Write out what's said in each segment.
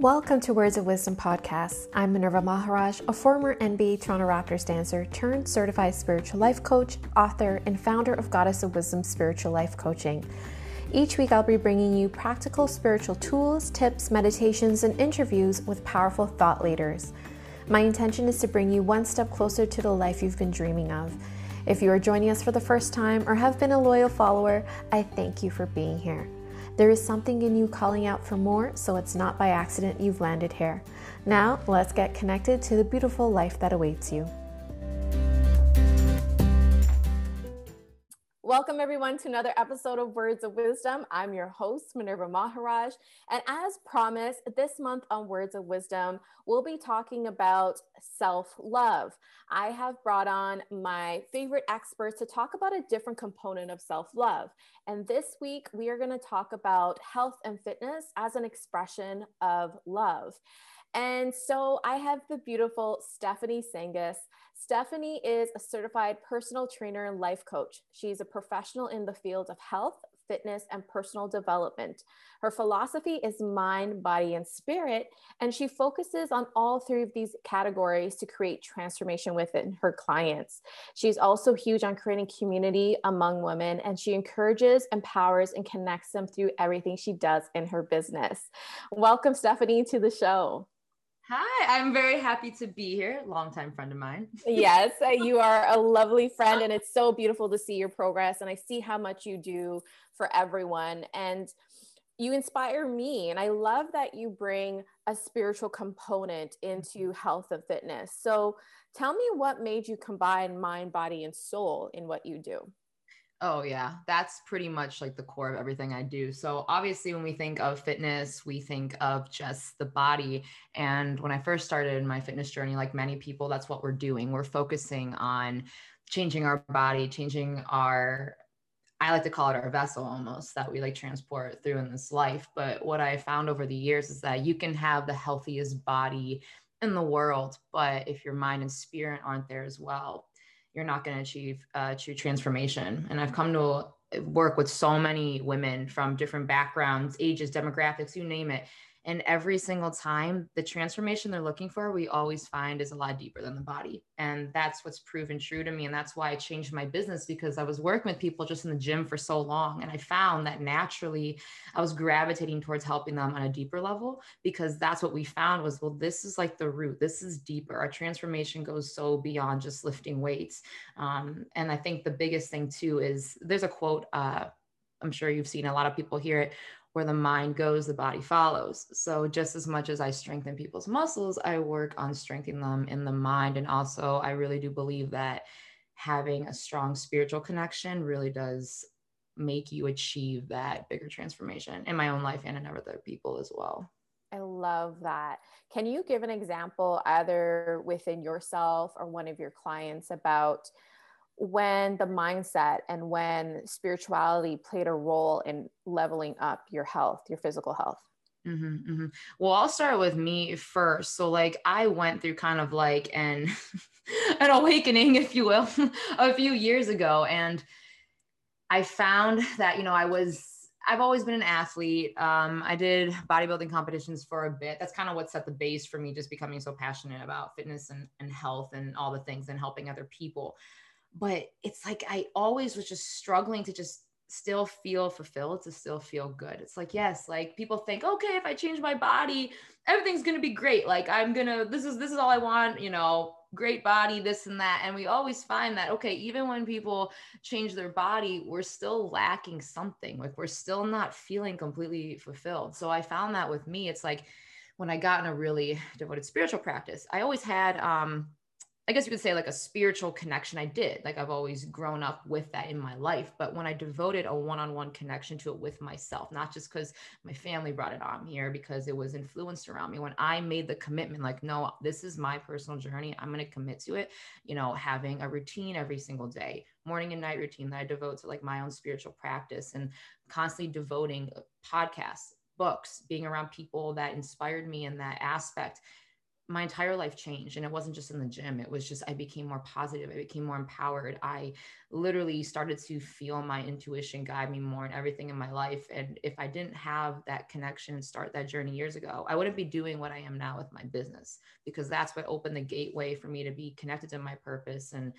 Welcome to Words of Wisdom podcast. I'm Minerva Maharaj, a former NBA Toronto Raptors dancer turned certified spiritual life coach, author, and founder of Goddess of Wisdom Spiritual Life Coaching. Each week, I'll be bringing you practical spiritual tools, tips, meditations, and interviews with powerful thought leaders. My intention is to bring you one step closer to the life you've been dreaming of. If you are joining us for the first time or have been a loyal follower, I thank you for being here. There is something in you calling out for more, so it's not by accident you've landed here. Now, let's get connected to the beautiful life that awaits you. Welcome, everyone, to another episode of Words of Wisdom. I'm your host, Minerva Maharaj. And as promised, this month on Words of Wisdom, we'll be talking about self love. I have brought on my favorite experts to talk about a different component of self love. And this week, we are going to talk about health and fitness as an expression of love. And so I have the beautiful Stefanie Tsangas. Stefanie is a certified personal trainer and life coach. She's a professional in the field of health, fitness, and personal development. Her philosophy is mind, body, and spirit, and she focuses on all three of these categories to create transformation within her clients. She's also huge on creating community among women, and she encourages, empowers, and connects them through everything she does in her business. Welcome, Stefanie, to the show. Hi, I'm very happy to be here. Longtime friend of mine. yes, uh, you are a lovely friend, and it's so beautiful to see your progress. And I see how much you do for everyone. And you inspire me. And I love that you bring a spiritual component into health and fitness. So tell me what made you combine mind, body, and soul in what you do. Oh, yeah. That's pretty much like the core of everything I do. So, obviously, when we think of fitness, we think of just the body. And when I first started in my fitness journey, like many people, that's what we're doing. We're focusing on changing our body, changing our, I like to call it our vessel almost that we like transport through in this life. But what I found over the years is that you can have the healthiest body in the world, but if your mind and spirit aren't there as well, you're not going to achieve uh, true transformation. And I've come to work with so many women from different backgrounds, ages, demographics, you name it. And every single time, the transformation they're looking for, we always find is a lot deeper than the body. And that's what's proven true to me. And that's why I changed my business because I was working with people just in the gym for so long. And I found that naturally I was gravitating towards helping them on a deeper level because that's what we found was, well, this is like the root, this is deeper. Our transformation goes so beyond just lifting weights. Um, and I think the biggest thing too is there's a quote, uh, I'm sure you've seen a lot of people hear it where the mind goes, the body follows. So, just as much as I strengthen people's muscles, I work on strengthening them in the mind. And also, I really do believe that having a strong spiritual connection really does make you achieve that bigger transformation in my own life and in other people as well. I love that. Can you give an example, either within yourself or one of your clients, about when the mindset and when spirituality played a role in leveling up your health, your physical health? Mm-hmm, mm-hmm. Well, I'll start with me first. So, like, I went through kind of like an an awakening, if you will, a few years ago, and I found that you know I was I've always been an athlete. Um, I did bodybuilding competitions for a bit. That's kind of what set the base for me, just becoming so passionate about fitness and, and health and all the things and helping other people but it's like I always was just struggling to just still feel fulfilled to still feel good. It's like, yes, like people think, okay, if I change my body, everything's to be great. Like I'm to this is this is all I want, you know, great body, this and that. And we always find that okay, even when people change their body, we're still lacking something. Like we're still not feeling completely fulfilled. So I found that with me, it's like when I got in a really devoted spiritual practice, I always had um I guess you could say like a spiritual connection I did. Like I've always grown up with that in my life. But when I devoted a one on one connection to it with myself, not just because my family brought it on here, because it was influenced around me, when I made the commitment, like, no, this is my personal journey, I'm going to commit to it, you know, having a routine every single day, morning and night routine that I devote to like my own spiritual practice and constantly devoting uh, podcasts, books, being around people that inspired me in that aspect my entire life changed and it wasn't just in the gym it was just i became more positive i became more empowered i literally started to feel my intuition guide me more in everything in my life and if i didn't have that connection and start that journey years ago i wouldn't be doing what i am now with my business because that's what opened the gateway for me to be connected to my purpose and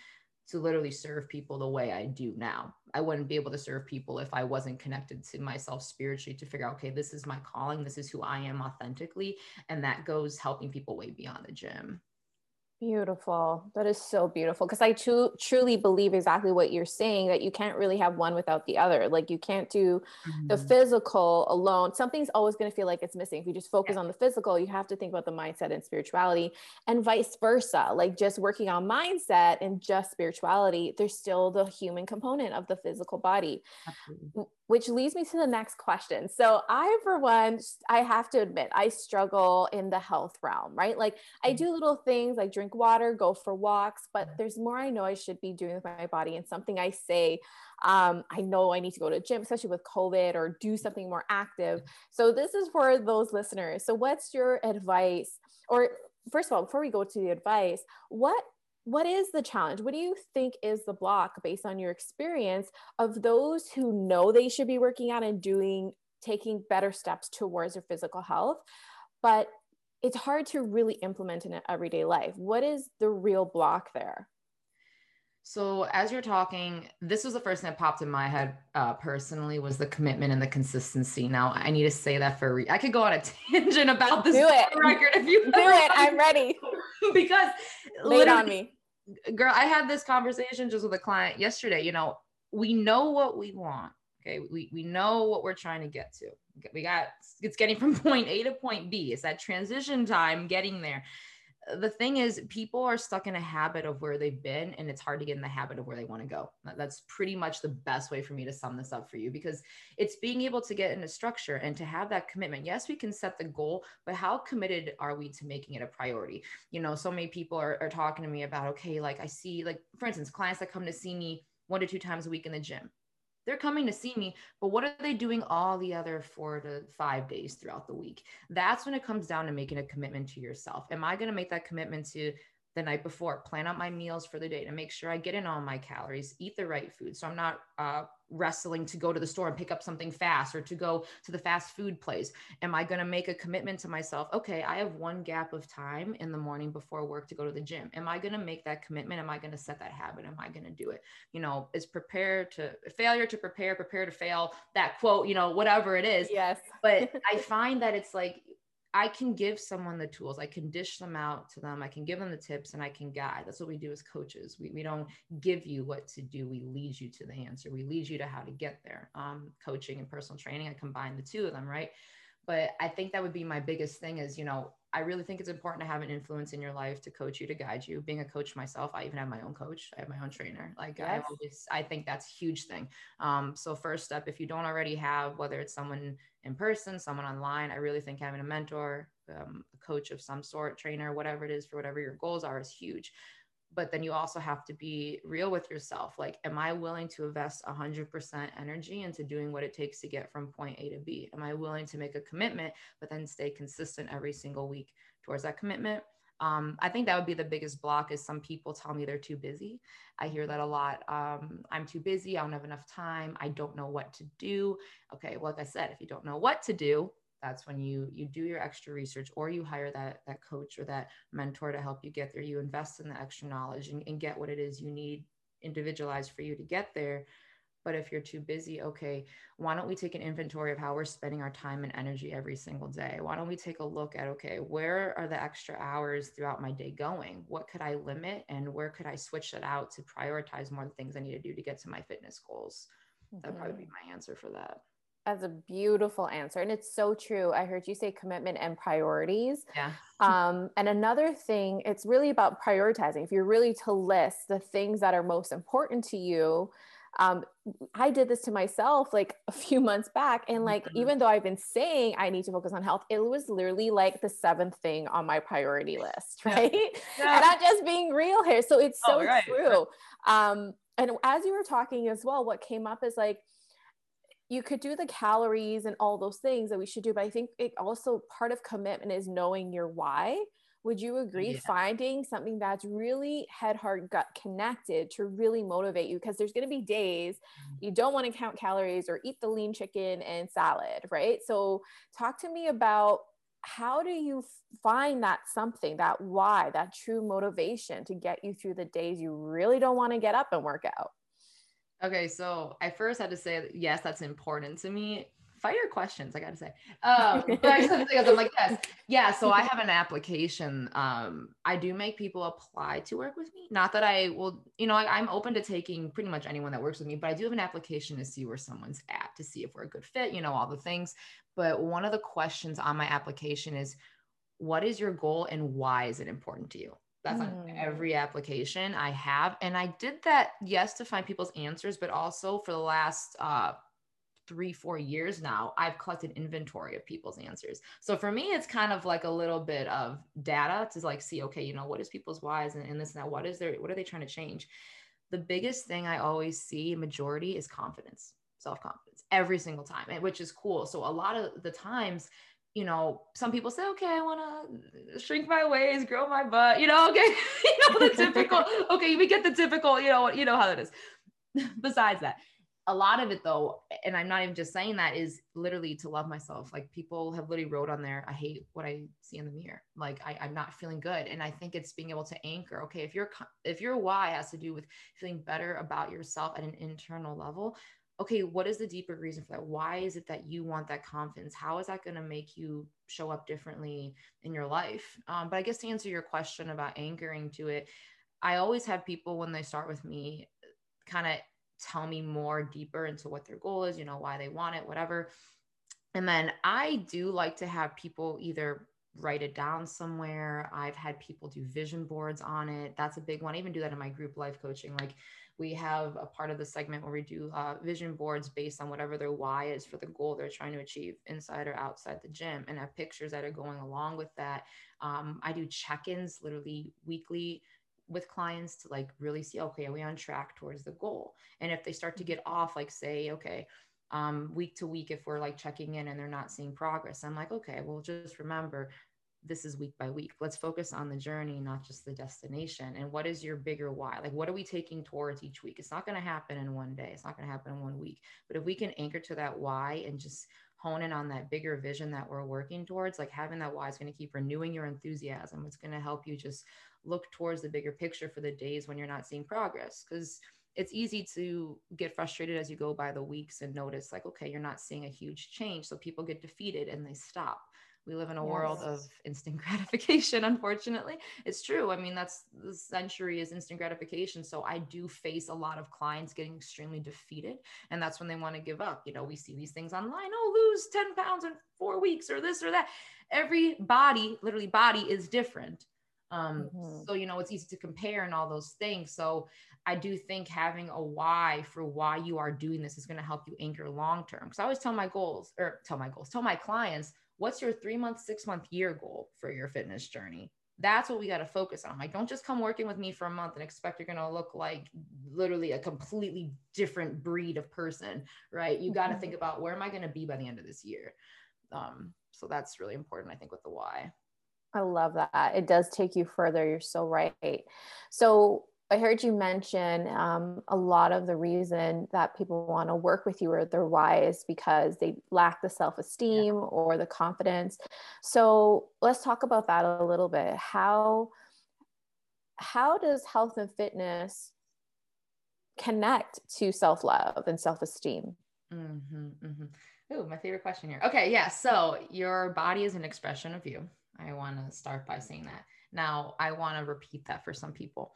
to literally serve people the way I do now. I wouldn't be able to serve people if I wasn't connected to myself spiritually to figure out, okay, this is my calling, this is who I am authentically. And that goes helping people way beyond the gym. Beautiful. That is so beautiful because I tru- truly believe exactly what you're saying that you can't really have one without the other. Like you can't do mm-hmm. the physical alone. Something's always going to feel like it's missing. If you just focus yeah. on the physical, you have to think about the mindset and spirituality and vice versa. Like just working on mindset and just spirituality, there's still the human component of the physical body. Absolutely which leads me to the next question. So, I, for one, I have to admit, I struggle in the health realm, right? Like, I mm-hmm. do little things like drink water, go for walks, but there's more I know I should be doing with my body. And something I say, um, I know I need to go to the gym, especially with COVID, or do something more active. So, this is for those listeners. So, what's your advice? Or, first of all, before we go to the advice, what what is the challenge? What do you think is the block based on your experience of those who know they should be working out and doing, taking better steps towards their physical health, but it's hard to really implement in an everyday life? What is the real block there? So as you're talking, this was the first thing that popped in my head uh, personally was the commitment and the consistency. Now I need to say that for re- I could go on a tangent about this Do it. record if you do it. I'm ready because late on me, girl. I had this conversation just with a client yesterday. You know, we know what we want. Okay, we we know what we're trying to get to. We got it's getting from point A to point B. It's that transition time getting there. The thing is people are stuck in a habit of where they've been and it's hard to get in the habit of where they want to go that's pretty much the best way for me to sum this up for you because it's being able to get into structure and to have that commitment. Yes we can set the goal but how committed are we to making it a priority? You know so many people are, are talking to me about okay like i see like for instance clients that come to see me one to two times a week in the gym they're coming to see me, but what are they doing all the other four to five days throughout the week? That's when it comes down to making a commitment to yourself. Am I going to make that commitment to the night before, plan out my meals for the day to make sure I get in all my calories, eat the right food. So I'm not uh, wrestling to go to the store and pick up something fast or to go to the fast food place. Am I going to make a commitment to myself? Okay, I have one gap of time in the morning before work to go to the gym. Am I going to make that commitment? Am I going to set that habit? Am I going to do it? You know, is prepare to failure to prepare, prepare to fail, that quote, you know, whatever it is. Yes. but I find that it's like I can give someone the tools. I can dish them out to them. I can give them the tips and I can guide. That's what we do as coaches. We, we don't give you what to do. We lead you to the answer. We lead you to how to get there. Um, coaching and personal training, I combine the two of them, right? But I think that would be my biggest thing is, you know, I really think it's important to have an influence in your life to coach you, to guide you. Being a coach myself, I even have my own coach. I have my own trainer. Like yes. I always, I think that's a huge thing. Um, so first step, if you don't already have, whether it's someone in person, someone online. I really think having a mentor, um, a coach of some sort, trainer, whatever it is for whatever your goals are, is huge. But then you also have to be real with yourself. Like, am I willing to invest 100% energy into doing what it takes to get from point A to B? Am I willing to make a commitment, but then stay consistent every single week towards that commitment? Um, I think that would be the biggest block is some people tell me they're too busy. I hear that a lot. Um, I'm too busy. I don't have enough time. I don't know what to do. Okay. Well, like I said, if you don't know what to do, that's when you you do your extra research or you hire that that coach or that mentor to help you get there you invest in the extra knowledge and, and get what it is you need individualized for you to get there but if you're too busy, okay, why don't we take an inventory of how we're spending our time and energy every single day? Why don't we take a look at, okay, where are the extra hours throughout my day going? What could I limit and where could I switch that out to prioritize more the things I need to do to get to my fitness goals? Mm-hmm. That'd probably be mm-hmm. my answer for that. That's a beautiful answer. And it's so true. I heard you say commitment and priorities. Yeah. Um, and another thing, it's really about prioritizing. If you're really to list the things that are most important to you, um, I did this to myself like a few months back. And like, mm-hmm. even though I've been saying I need to focus on health, it was literally like the seventh thing on my priority list. Right. Yeah. Yeah. and I'm just being real here. So it's so oh, right. true. Um, and as you were talking as well, what came up is like, you could do the calories and all those things that we should do, but I think it also part of commitment is knowing your why would you agree yeah. finding something that's really head heart gut connected to really motivate you because there's going to be days mm-hmm. you don't want to count calories or eat the lean chicken and salad right so talk to me about how do you find that something that why that true motivation to get you through the days you really don't want to get up and work out okay so i first had to say yes that's important to me fire questions, I gotta say. Um, but I'm like, yes, yeah. So I have an application. Um, I do make people apply to work with me. Not that I will, you know, I, am open to taking pretty much anyone that works with me, but I do have an application to see where someone's at, to see if we're a good fit, you know, all the things. But one of the questions on my application is, what is your goal and why is it important to you? That's mm. on every application I have. And I did that, yes, to find people's answers, but also for the last uh, three, four years now, I've collected inventory of people's answers. So for me, it's kind of like a little bit of data to like see, okay, you know, what is people's whys and, and this and that? What is their, what are they trying to change? The biggest thing I always see majority is confidence, self-confidence every single time, which is cool. So a lot of the times, you know, some people say, okay, I want to shrink my waist, grow my butt, you know, okay, you know, the typical, okay, we get the typical, you know, you know how it is. Besides that, a lot of it though and i'm not even just saying that is literally to love myself. Like people have literally wrote on there i hate what i see in the mirror. Like I, i'm not feeling good and i think it's being able to anchor. Okay if your if your why has to do with feeling better about yourself at an internal level okay what is the deeper reason for that? Why is it that you want that confidence? How is that going to make you show up differently in your life? Um, but i guess to answer your question about anchoring to it i always have people when they start with me kind of tell me more deeper into what their goal is, you know, why they want it, whatever. And then I do like to have people either write it down somewhere. I've had people do vision boards on it. That's a big one. I even do that in my group life coaching. Like we have a part of the segment where we do uh, vision boards based on whatever their why is for the goal they're trying to achieve inside or outside the gym and have pictures that are going along with that. Um, I do check ins literally weekly with clients to like really see okay are we on track towards the goal and if they start to get off like say okay um, week to week if we're like checking in and they're not seeing progress. I'm like okay well just remember this is week by week. Let's focus on the journey not just the destination. And what is your bigger why? Like what are we taking towards each week? It's not going to happen in one day. It's not going to happen in one week. But if we can anchor to that why and just hone in on that bigger vision that we're working towards like having that why is going to keep renewing your enthusiasm. It's going to help you just look towards the bigger picture for the days when you're not seeing progress. Because it's easy to get frustrated as you go by the weeks and notice like okay you're not seeing a huge change. So people get defeated and they stop. We live in a yes. world of instant gratification unfortunately. It's true. I mean that's the century is instant gratification. So i do face a lot of clients getting extremely defeated and that's when they want to give up. You know we see these things online oh lose 10 pounds in four weeks or this or that. Every body literally body is different um, mm-hmm. So, you know, it's easy to compare and all those things. So, I do think having a why for why you are doing this is going to help you anchor long term. Because I always tell my goals or tell my goals, tell my clients, what's your three month, six month, year goal for your fitness journey? That's what we got to focus on. Like, don't just come working with me for a month and expect you're going to look like literally a completely different breed of person, right? You got to mm-hmm. think about where am I going to be by the end of this year? Um, so that's really important, I think, with the why. I love that. It does take you further. You're so right. So I heard you mention um, a lot of the reason that people want to work with you or their why is because they lack the self esteem yeah. or the confidence. So let's talk about that a little bit. How how does health and fitness connect to self love and self esteem? Mm-hmm, mm-hmm. Oh, my favorite question here. Okay, yeah. So your body is an expression of you. I want to start by saying that. Now, I want to repeat that for some people.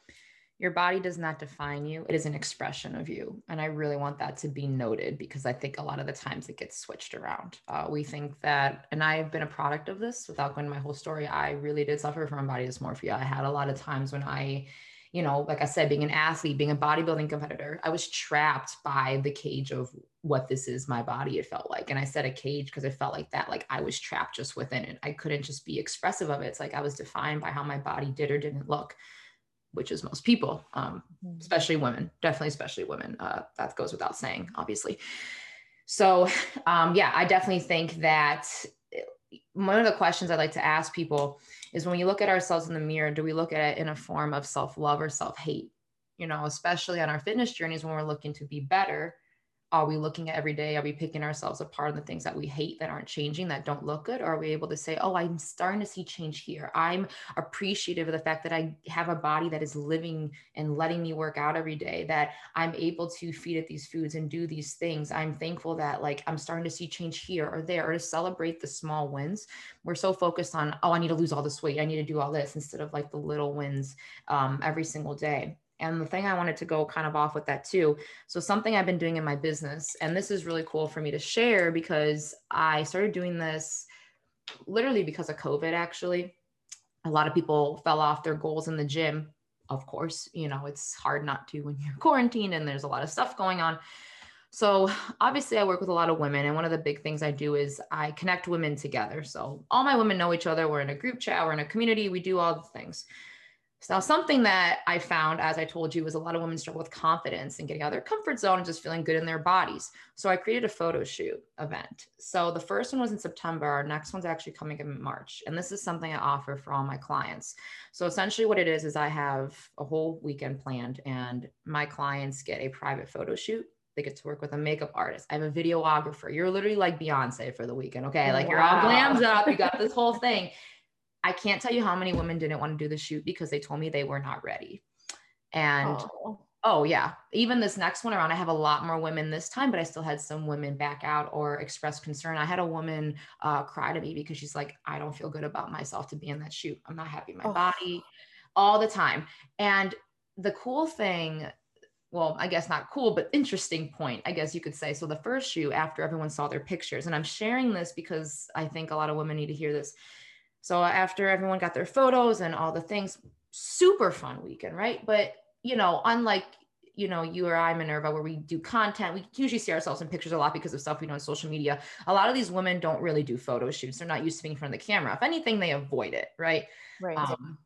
Your body does not define you, it is an expression of you. And I really want that to be noted because I think a lot of the times it gets switched around. Uh, we think that, and I've been a product of this without going my whole story. I really did suffer from body dysmorphia. I had a lot of times when I you know, like I said, being an athlete, being a bodybuilding competitor, I was trapped by the cage of what this is my body, it felt like. And I said a cage because it felt like that, like I was trapped just within it. I couldn't just be expressive of it. It's like I was defined by how my body did or didn't look, which is most people, um, mm-hmm. especially women, definitely, especially women. Uh, that goes without saying, obviously. So, um, yeah, I definitely think that one of the questions I like to ask people is when we look at ourselves in the mirror, do we look at it in a form of self love or self hate? You know, especially on our fitness journeys when we're looking to be better, are we looking at every day? Are we picking ourselves apart on the things that we hate that aren't changing, that don't look good? Or are we able to say, oh, I'm starting to see change here. I'm appreciative of the fact that I have a body that is living and letting me work out every day, that I'm able to feed it these foods and do these things. I'm thankful that like I'm starting to see change here or there, or to celebrate the small wins. We're so focused on, oh, I need to lose all this weight. I need to do all this instead of like the little wins um, every single day. And the thing I wanted to go kind of off with that too. So, something I've been doing in my business, and this is really cool for me to share because I started doing this literally because of COVID, actually. A lot of people fell off their goals in the gym. Of course, you know, it's hard not to when you're quarantined and there's a lot of stuff going on. So, obviously, I work with a lot of women, and one of the big things I do is I connect women together. So, all my women know each other. We're in a group chat, we're in a community, we do all the things. So something that I found, as I told you, was a lot of women struggle with confidence and getting out of their comfort zone and just feeling good in their bodies. So I created a photo shoot event. So the first one was in September. Our next one's actually coming in March. And this is something I offer for all my clients. So essentially what it is, is I have a whole weekend planned and my clients get a private photo shoot they get to work with a makeup artist. I have a videographer. You're literally like Beyonce for the weekend. Okay. Oh, like wow. you're all glammed up. You got this whole thing. I can't tell you how many women didn't want to do the shoot because they told me they were not ready. And oh. oh. yeah, even this next one around, I have a lot more women this time, but I still had some women back out or express concern. I had a woman uh, cry to me because she's like, I don't feel good about myself to be in that shoot. I'm not happy in my oh. body all the time. And the cool thing well, I guess not cool, but interesting point, I guess you could say. So the first shoot after everyone saw their pictures, and I'm sharing this because I think a lot of women need to hear this. So after everyone got their photos and all the things, super fun weekend, right? But you know, unlike you know you or I, Minerva, where we do content, we usually see ourselves in pictures a lot because of stuff we do on social media. A lot of these women don't really do photo shoots; they're not used to being in front of the camera. If anything, they avoid it, right? Right. Um,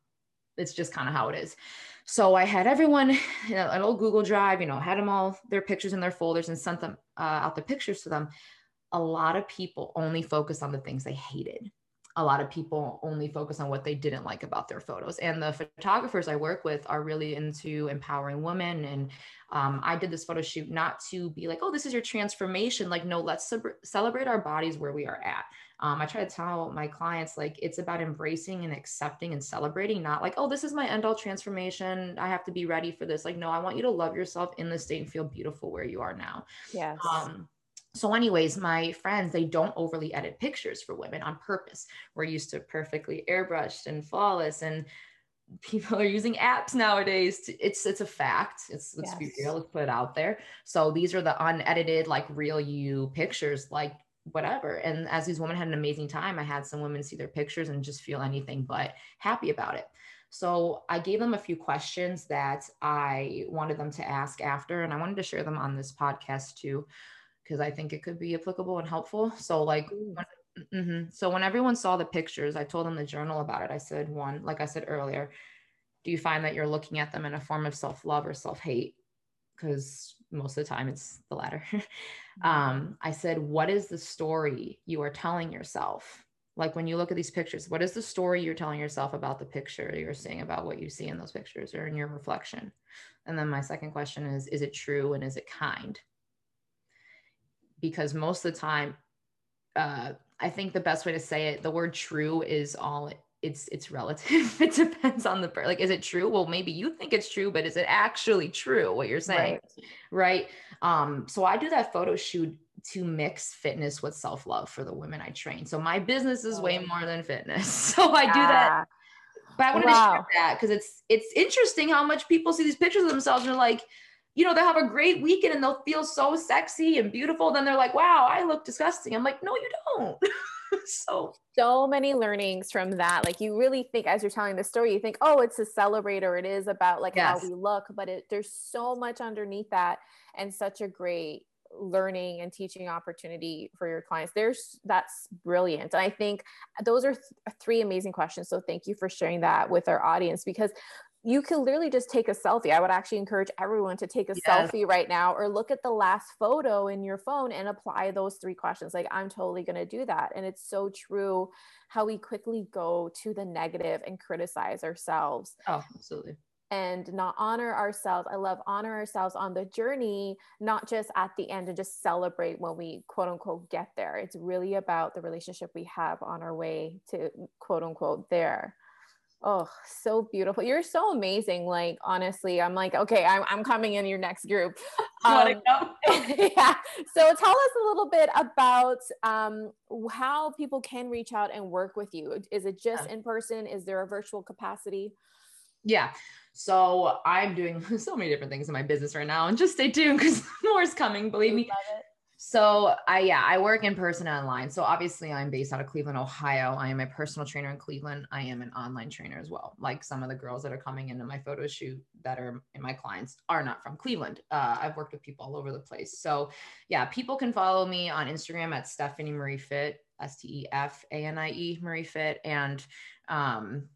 it's just kind of how it is. So I had everyone in an old Google Drive, you know, had them all their pictures in their folders and sent them uh, out the pictures to them. A lot of people only focus on the things they hated a lot of people only focus on what they didn't like about their photos. And the photographers I work with are really into empowering women. And um, I did this photo shoot not to be like, oh, this is your transformation. Like, no, let's celebrate our bodies where we are at. Um, I try to tell my clients, like, it's about embracing and accepting and celebrating, not like, oh, this is my end all transformation. I have to be ready for this. Like, no, I want you to love yourself in this state and feel beautiful where you are now. Yes. Um, so anyways my friends they don't overly edit pictures for women on purpose. We're used to perfectly airbrushed and flawless and people are using apps nowadays to, it's it's a fact. It's let's yes. be real let's put it out there. So these are the unedited like real you pictures like whatever. And as these women had an amazing time i had some women see their pictures and just feel anything but happy about it. So I gave them a few questions that I wanted them to ask after, and I wanted to share them on this podcast too because I think it could be applicable and helpful. So like when, mm-hmm. so when everyone saw the pictures, I told them the journal about it. I said one, like I said earlier, do you find that you're looking at them in a form of self-love or self-hate? Because most of the time it's the latter. Um, I said, what is the story you are telling yourself? Like when you look at these pictures, what is the story you're telling yourself about the picture you're seeing about what you see in those pictures or in your reflection? And then my second question is, is it true and is it kind? Because most of the time, uh, I think the best way to say it, the word true is all it's it's relative. it depends on the like, is it true? Well, maybe you think it's true, but is it actually true what you're saying? Right. right? Um, so I do that photo shoot to mix fitness with self-love for the women I train. So my business is way more than fitness. So I do that. But I wanted wow. to share that because it's it's interesting how much people see these pictures of themselves and are like, you know, they'll have a great weekend and they'll feel so sexy and beautiful. Then they're like, wow, I look disgusting. I'm like, no, you don't. so so many learnings from that like you really think as you're telling the story you think oh it's a celebrator it is about like yes. how we look but it, there's so much underneath that and such a great learning and teaching opportunity for your clients there's that's brilliant and i think those are th- three amazing questions so thank you for sharing that with our audience because you can literally just take a selfie. I would actually encourage everyone to take a yes. selfie right now or look at the last photo in your phone and apply those three questions. Like, I'm totally going to do that. And it's so true how we quickly go to the negative and criticize ourselves. Oh, absolutely. And not honor ourselves. I love honor ourselves on the journey, not just at the end and just celebrate when we quote unquote get there. It's really about the relationship we have on our way to quote unquote there. Oh, so beautiful. You're so amazing. Like, honestly, I'm like, okay, I'm, I'm coming in your next group. Um, yeah. So tell us a little bit about um, how people can reach out and work with you. Is it just in person? Is there a virtual capacity? Yeah. So I'm doing so many different things in my business right now and just stay tuned because more is coming, believe me. So I yeah, I work in person online. So obviously I'm based out of Cleveland, Ohio. I am a personal trainer in Cleveland. I am an online trainer as well. Like some of the girls that are coming into my photo shoot that are in my clients are not from Cleveland. Uh, I've worked with people all over the place. So yeah, people can follow me on Instagram at Stefanie Marie Fit, S T E F A N I E Marie Fit. And um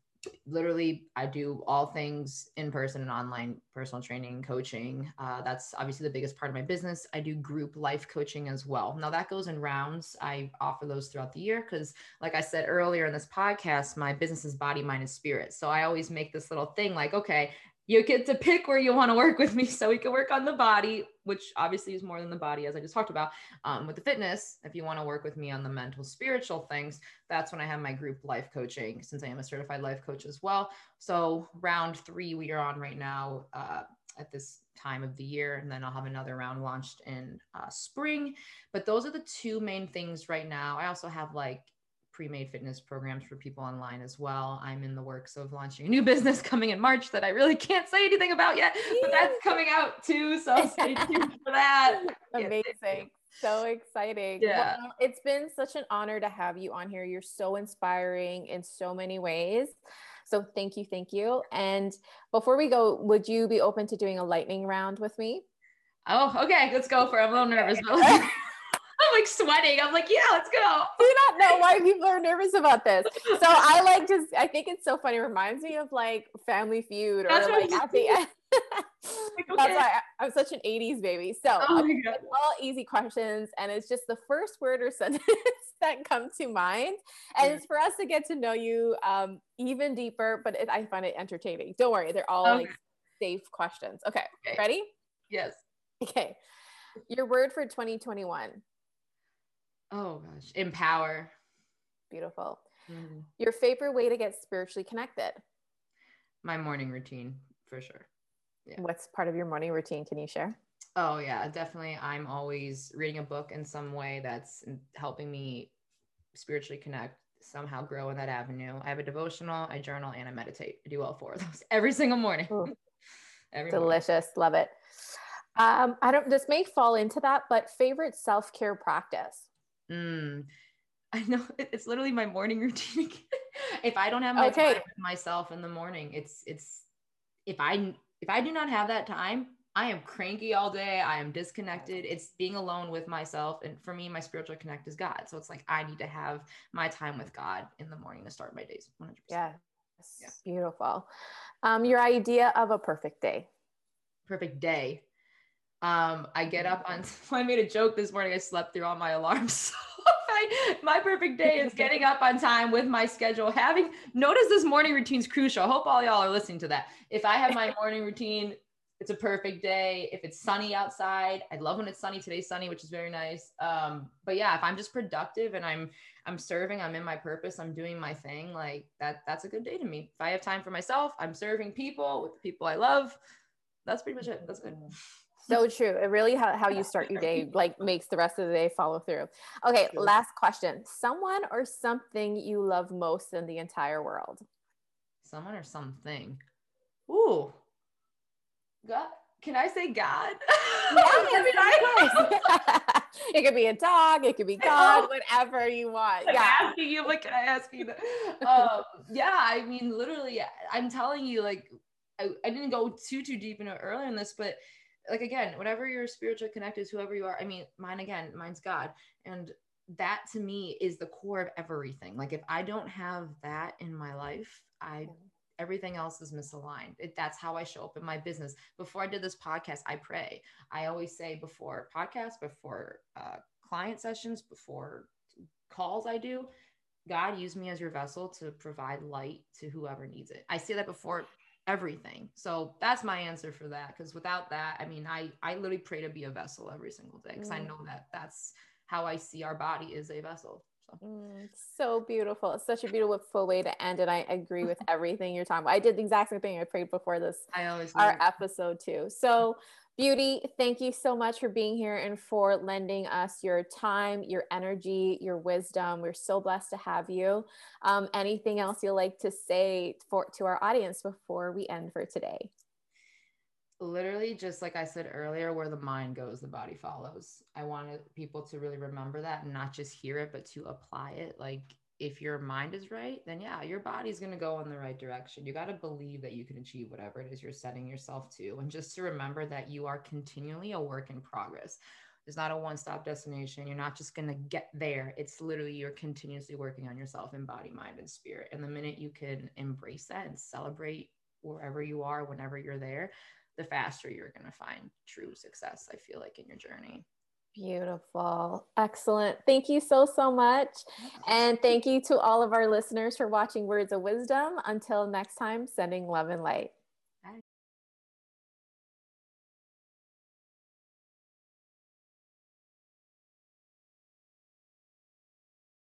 literally i do all things in person and online personal training coaching. Uh, that's obviously the biggest part of my business. I do group life coaching as well. Now that goes in rounds. I offer those throughout the year because like i said earlier in this podcast my business is body mind and spirit. So i always make this little thing like okay you get to pick where you want to work with me so we can work on the body which obviously is more than the body as i just talked about um, with the fitness. If you want to work with me on the mental spiritual things that's when i have my group life coaching since i am a certified life coach as well. So round three we are on right now uh, at this time of the year and then i'll have another round launched in uh, spring. But those are the two main things right now. I also have like pre-made fitness programs for people online as well. I'm in the works of launching a new business coming in March that I really can't say anything about yet, but that's coming out too. So stay tuned for that. Amazing. So exciting. Yeah. Well, it's been such an honor to have you on here. You're so inspiring in so many ways. So thank you, thank you. And before we go, would you be open to doing a lightning round with me? Oh, okay. Let's go for it. I'm a little nervous. Like sweating. I'm like, yeah, let's go. Do not know why people are nervous about this. So I like just, I think it's so funny. It reminds me of like Family Feud or That's like at the end. That's why I, am such an 80s baby. So oh all easy questions, and it's just the first word or sentence that come to mind, and yeah. it's for us to get to know you um, even deeper. But it, I find it entertaining. Don't worry, they're all okay. like safe questions. Okay, okay, ready? Yes. Okay, your word for 2021. Oh gosh, empower. Beautiful. Mm-hmm. Your favorite way to get spiritually connected? My morning routine, for sure. Yeah. What's part of your morning routine? Can you share? Oh, yeah, definitely. I'm always reading a book in some way that's helping me spiritually connect, somehow grow in that avenue. I have a devotional, I journal, and I meditate. I do all four of those every single morning. every Delicious. Morning. Love it. Um, I don't, this may fall into that, but favorite self care practice? Mm, I know it's literally my morning routine. if I don't have my okay. time with myself in the morning, it's it's if I if I do not have that time, I am cranky all day. I am disconnected. It's being alone with myself. And for me, my spiritual connect is God. So it's like I need to have my time with God in the morning to start my days. 100%. Yeah. yeah. Beautiful. Um, your idea of a perfect day. Perfect day. Um, I get up on, I made a joke this morning. I slept through all my alarms. So my, perfect day is getting up on time with my schedule. Having notice this morning routine is crucial. I hope all y'all are listening to that. If I have my morning routine, it's a perfect day. If it's sunny outside, I love when it's sunny. Today's sunny, which is very nice. Um, but yeah, if I'm just productive and I'm I'm serving, I'm in my purpose, I'm doing my thing, like that that's a good day to me. If I have time for myself, I'm serving people with the people I love. That's pretty much it. That's good. So true. It really how, how you start your day like makes the rest of the day follow through. Okay, last question. Someone or something you love most in the entire world? Someone or something. Ooh. God. Can I say God? it could be a dog, it could be God, whatever you want. I'm yeah. asking you, like, can I ask you that? um, yeah, I mean, literally, I'm telling you, like, I, I didn't go too too deep into it earlier in this, but like again, whatever your spiritual connect is, whoever you are. I mean, mine again, mine's God. And that to me is the core of everything. Like if I don't have that in my life, I everything else is misaligned. It, that's how I show up in my business. Before I did this podcast, I pray. I always say before podcasts, before uh, client sessions, before calls I do, God use me as your vessel to provide light to whoever needs it. I say that before everything. So that's my answer for that. Because without that, I mean, I I literally pray to be a vessel every single day because mm. I know that that's how I see our body is a vessel. So. Mm, so beautiful. It's such a beautiful way to end. And I agree with everything you're talking about. I did the exact same thing. I prayed before this, I always our episode too. So Beauty, thank you so much for being here and for lending us your time, your energy, your wisdom. We're so blessed to have you. Um, anything else you'd like to say for to our audience before we end for today? Literally, just like I said earlier, where the mind goes, the body follows. I wanted people to really remember that and not just hear it, but to apply it. Like if your mind is right, then yeah, your body's going to go in the right direction. You got to believe that you can achieve whatever it is you're setting yourself to. And just to remember that you are continually a work in progress. There's not a one stop destination. You're not just going to get there. It's literally you're continuously working on yourself in body, mind, and spirit. And the minute you can embrace that and celebrate wherever you are, whenever you're there, the faster you're going to find true success, I feel like, in your journey. Beautiful. Excellent. Thank you so, so much. And thank you to all of our listeners for watching Words of Wisdom. Until next time, sending love and light.